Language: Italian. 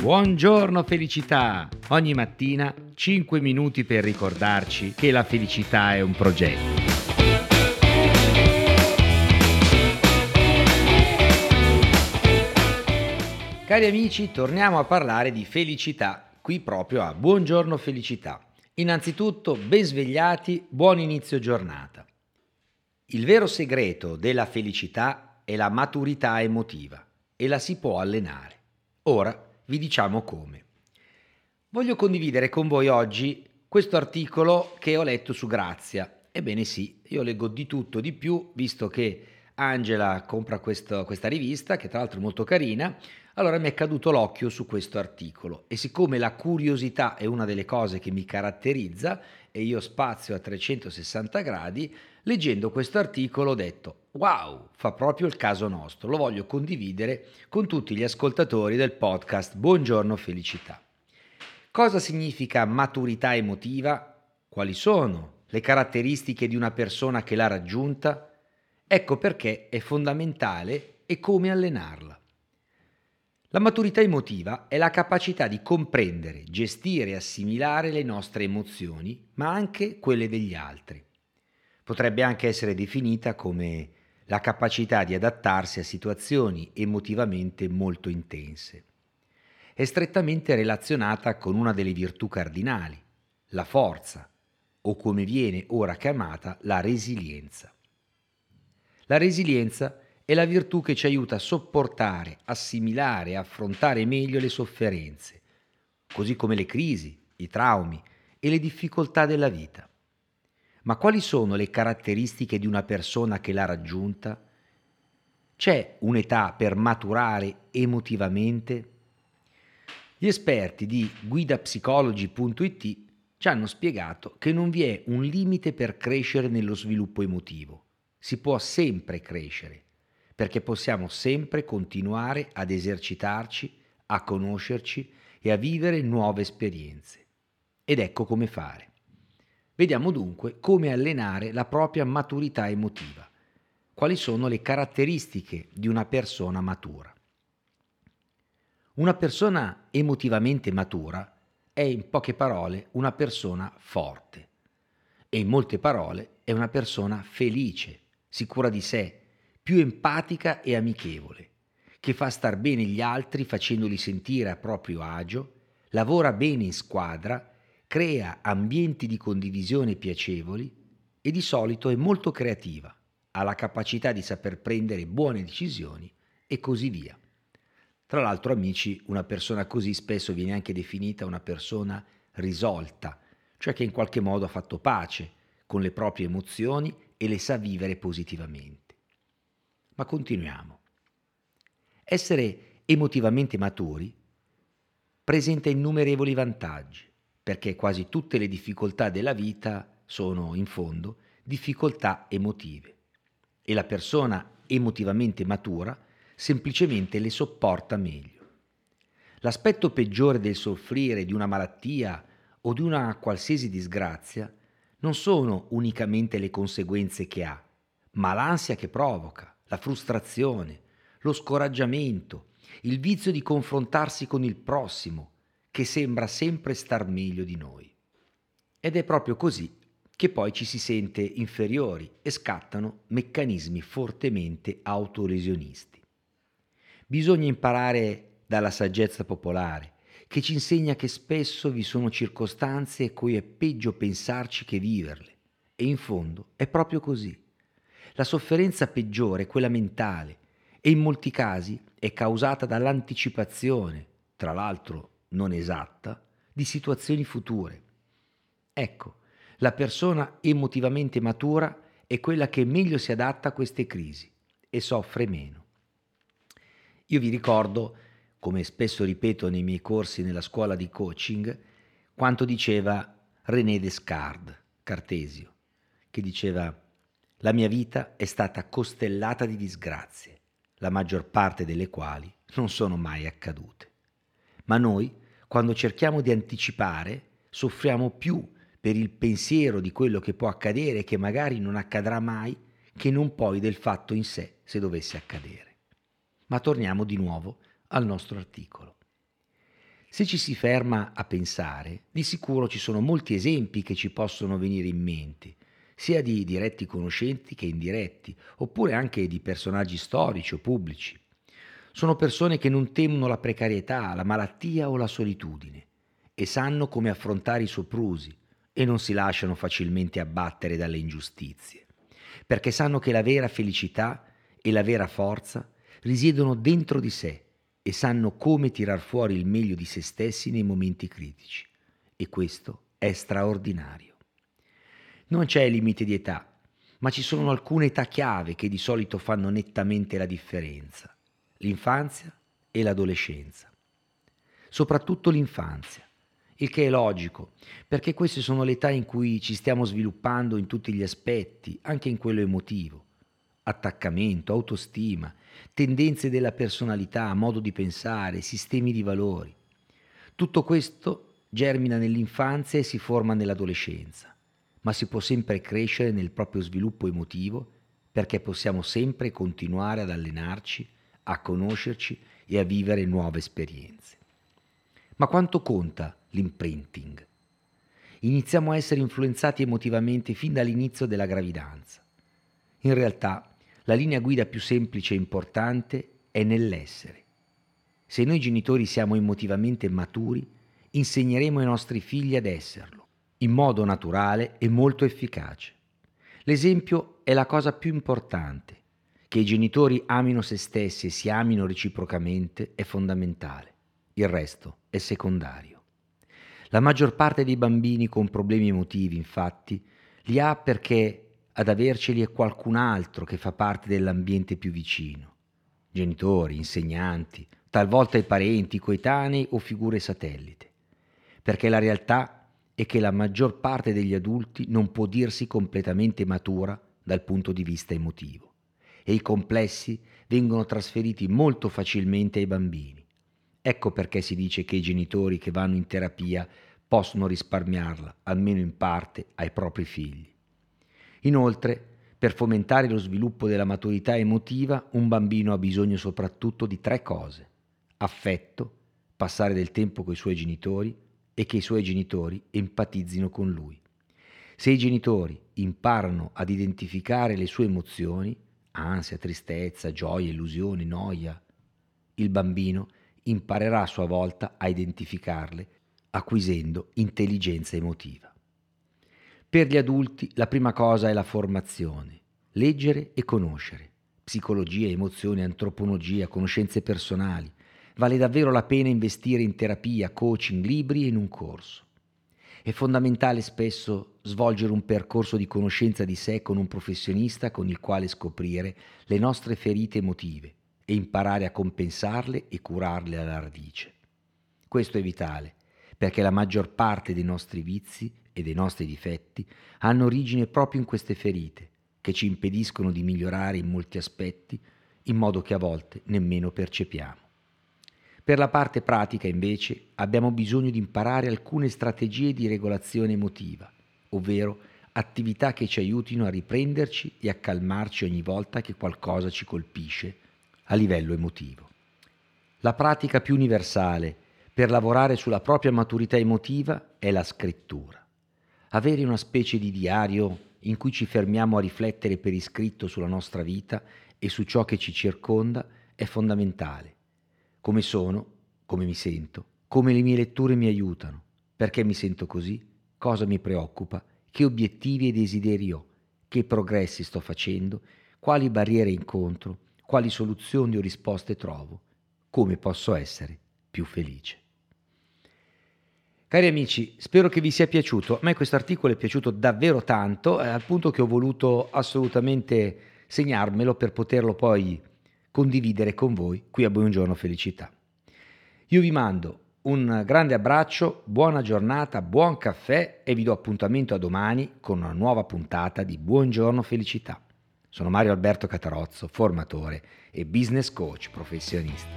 Buongiorno felicità! Ogni mattina 5 minuti per ricordarci che la felicità è un progetto. Cari amici, torniamo a parlare di felicità, qui proprio a Buongiorno Felicità. Innanzitutto, ben svegliati, buon inizio giornata. Il vero segreto della felicità è la maturità emotiva e la si può allenare. Ora vi diciamo come. Voglio condividere con voi oggi questo articolo che ho letto su Grazia. Ebbene sì, io leggo di tutto, di più, visto che Angela compra questo, questa rivista, che tra l'altro è molto carina, allora mi è caduto l'occhio su questo articolo e siccome la curiosità è una delle cose che mi caratterizza e io spazio a 360 gradi, leggendo questo articolo ho detto wow, fa proprio il caso nostro, lo voglio condividere con tutti gli ascoltatori del podcast Buongiorno Felicità. Cosa significa maturità emotiva? Quali sono le caratteristiche di una persona che l'ha raggiunta? Ecco perché è fondamentale e come allenarla. La maturità emotiva è la capacità di comprendere, gestire e assimilare le nostre emozioni, ma anche quelle degli altri. Potrebbe anche essere definita come la capacità di adattarsi a situazioni emotivamente molto intense. È strettamente relazionata con una delle virtù cardinali, la forza, o come viene ora chiamata la resilienza. La resilienza è la virtù che ci aiuta a sopportare, assimilare e affrontare meglio le sofferenze, così come le crisi, i traumi e le difficoltà della vita. Ma quali sono le caratteristiche di una persona che l'ha raggiunta? C'è un'età per maturare emotivamente? Gli esperti di guidapsicology.it ci hanno spiegato che non vi è un limite per crescere nello sviluppo emotivo. Si può sempre crescere perché possiamo sempre continuare ad esercitarci, a conoscerci e a vivere nuove esperienze. Ed ecco come fare. Vediamo dunque come allenare la propria maturità emotiva. Quali sono le caratteristiche di una persona matura? Una persona emotivamente matura è in poche parole una persona forte e in molte parole è una persona felice, sicura di sé, più empatica e amichevole, che fa star bene gli altri facendoli sentire a proprio agio, lavora bene in squadra, crea ambienti di condivisione piacevoli e di solito è molto creativa, ha la capacità di saper prendere buone decisioni e così via. Tra l'altro, amici, una persona così spesso viene anche definita una persona risolta, cioè che in qualche modo ha fatto pace con le proprie emozioni e le sa vivere positivamente. Ma continuiamo. Essere emotivamente maturi presenta innumerevoli vantaggi, perché quasi tutte le difficoltà della vita sono, in fondo, difficoltà emotive e la persona emotivamente matura semplicemente le sopporta meglio. L'aspetto peggiore del soffrire di una malattia o di una qualsiasi disgrazia non sono unicamente le conseguenze che ha, ma l'ansia che provoca, la frustrazione, lo scoraggiamento, il vizio di confrontarsi con il prossimo, che sembra sempre star meglio di noi. Ed è proprio così che poi ci si sente inferiori e scattano meccanismi fortemente autoresionisti. Bisogna imparare dalla saggezza popolare, che ci insegna che spesso vi sono circostanze a cui è peggio pensarci che viverle. E in fondo è proprio così. La sofferenza peggiore è quella mentale e in molti casi è causata dall'anticipazione, tra l'altro non esatta, di situazioni future. Ecco, la persona emotivamente matura è quella che meglio si adatta a queste crisi e soffre meno. Io vi ricordo, come spesso ripeto nei miei corsi nella scuola di coaching, quanto diceva René Descartes, Cartesio, che diceva la mia vita è stata costellata di disgrazie, la maggior parte delle quali non sono mai accadute. Ma noi, quando cerchiamo di anticipare, soffriamo più per il pensiero di quello che può accadere e che magari non accadrà mai, che non poi del fatto in sé se dovesse accadere. Ma torniamo di nuovo al nostro articolo. Se ci si ferma a pensare, di sicuro ci sono molti esempi che ci possono venire in mente, sia di diretti conoscenti che indiretti, oppure anche di personaggi storici o pubblici. Sono persone che non temono la precarietà, la malattia o la solitudine e sanno come affrontare i soprusi e non si lasciano facilmente abbattere dalle ingiustizie, perché sanno che la vera felicità e la vera forza risiedono dentro di sé e sanno come tirar fuori il meglio di se stessi nei momenti critici. E questo è straordinario. Non c'è limite di età, ma ci sono alcune età chiave che di solito fanno nettamente la differenza. L'infanzia e l'adolescenza. Soprattutto l'infanzia, il che è logico, perché queste sono le età in cui ci stiamo sviluppando in tutti gli aspetti, anche in quello emotivo attaccamento, autostima, tendenze della personalità, modo di pensare, sistemi di valori. Tutto questo germina nell'infanzia e si forma nell'adolescenza, ma si può sempre crescere nel proprio sviluppo emotivo perché possiamo sempre continuare ad allenarci, a conoscerci e a vivere nuove esperienze. Ma quanto conta l'imprinting? Iniziamo a essere influenzati emotivamente fin dall'inizio della gravidanza. In realtà la linea guida più semplice e importante è nell'essere. Se noi genitori siamo emotivamente maturi, insegneremo ai nostri figli ad esserlo, in modo naturale e molto efficace. L'esempio è la cosa più importante. Che i genitori amino se stessi e si amino reciprocamente è fondamentale. Il resto è secondario. La maggior parte dei bambini con problemi emotivi, infatti, li ha perché ad averceli è qualcun altro che fa parte dell'ambiente più vicino. Genitori, insegnanti, talvolta i parenti, coetanei o figure satellite. Perché la realtà è che la maggior parte degli adulti non può dirsi completamente matura dal punto di vista emotivo e i complessi vengono trasferiti molto facilmente ai bambini. Ecco perché si dice che i genitori che vanno in terapia possono risparmiarla, almeno in parte, ai propri figli. Inoltre, per fomentare lo sviluppo della maturità emotiva, un bambino ha bisogno soprattutto di tre cose. Affetto, passare del tempo con i suoi genitori e che i suoi genitori empatizzino con lui. Se i genitori imparano ad identificare le sue emozioni, ansia, tristezza, gioia, illusione, noia, il bambino imparerà a sua volta a identificarle, acquisendo intelligenza emotiva. Per gli adulti la prima cosa è la formazione, leggere e conoscere. Psicologia, emozioni, antropologia, conoscenze personali. Vale davvero la pena investire in terapia, coaching, libri e in un corso. È fondamentale spesso svolgere un percorso di conoscenza di sé con un professionista con il quale scoprire le nostre ferite emotive e imparare a compensarle e curarle alla radice. Questo è vitale, perché la maggior parte dei nostri vizi e dei nostri difetti hanno origine proprio in queste ferite, che ci impediscono di migliorare in molti aspetti, in modo che a volte nemmeno percepiamo. Per la parte pratica, invece, abbiamo bisogno di imparare alcune strategie di regolazione emotiva, ovvero attività che ci aiutino a riprenderci e a calmarci ogni volta che qualcosa ci colpisce a livello emotivo. La pratica più universale per lavorare sulla propria maturità emotiva è la scrittura. Avere una specie di diario in cui ci fermiamo a riflettere per iscritto sulla nostra vita e su ciò che ci circonda è fondamentale. Come sono, come mi sento, come le mie letture mi aiutano, perché mi sento così, cosa mi preoccupa, che obiettivi e desideri ho, che progressi sto facendo, quali barriere incontro, quali soluzioni o risposte trovo, come posso essere più felice. Cari amici, spero che vi sia piaciuto. A me questo articolo è piaciuto davvero tanto, eh, al punto che ho voluto assolutamente segnarmelo per poterlo poi condividere con voi qui a Buongiorno Felicità. Io vi mando un grande abbraccio, buona giornata, buon caffè e vi do appuntamento a domani con una nuova puntata di Buongiorno Felicità. Sono Mario Alberto Catarozzo, formatore e business coach professionista.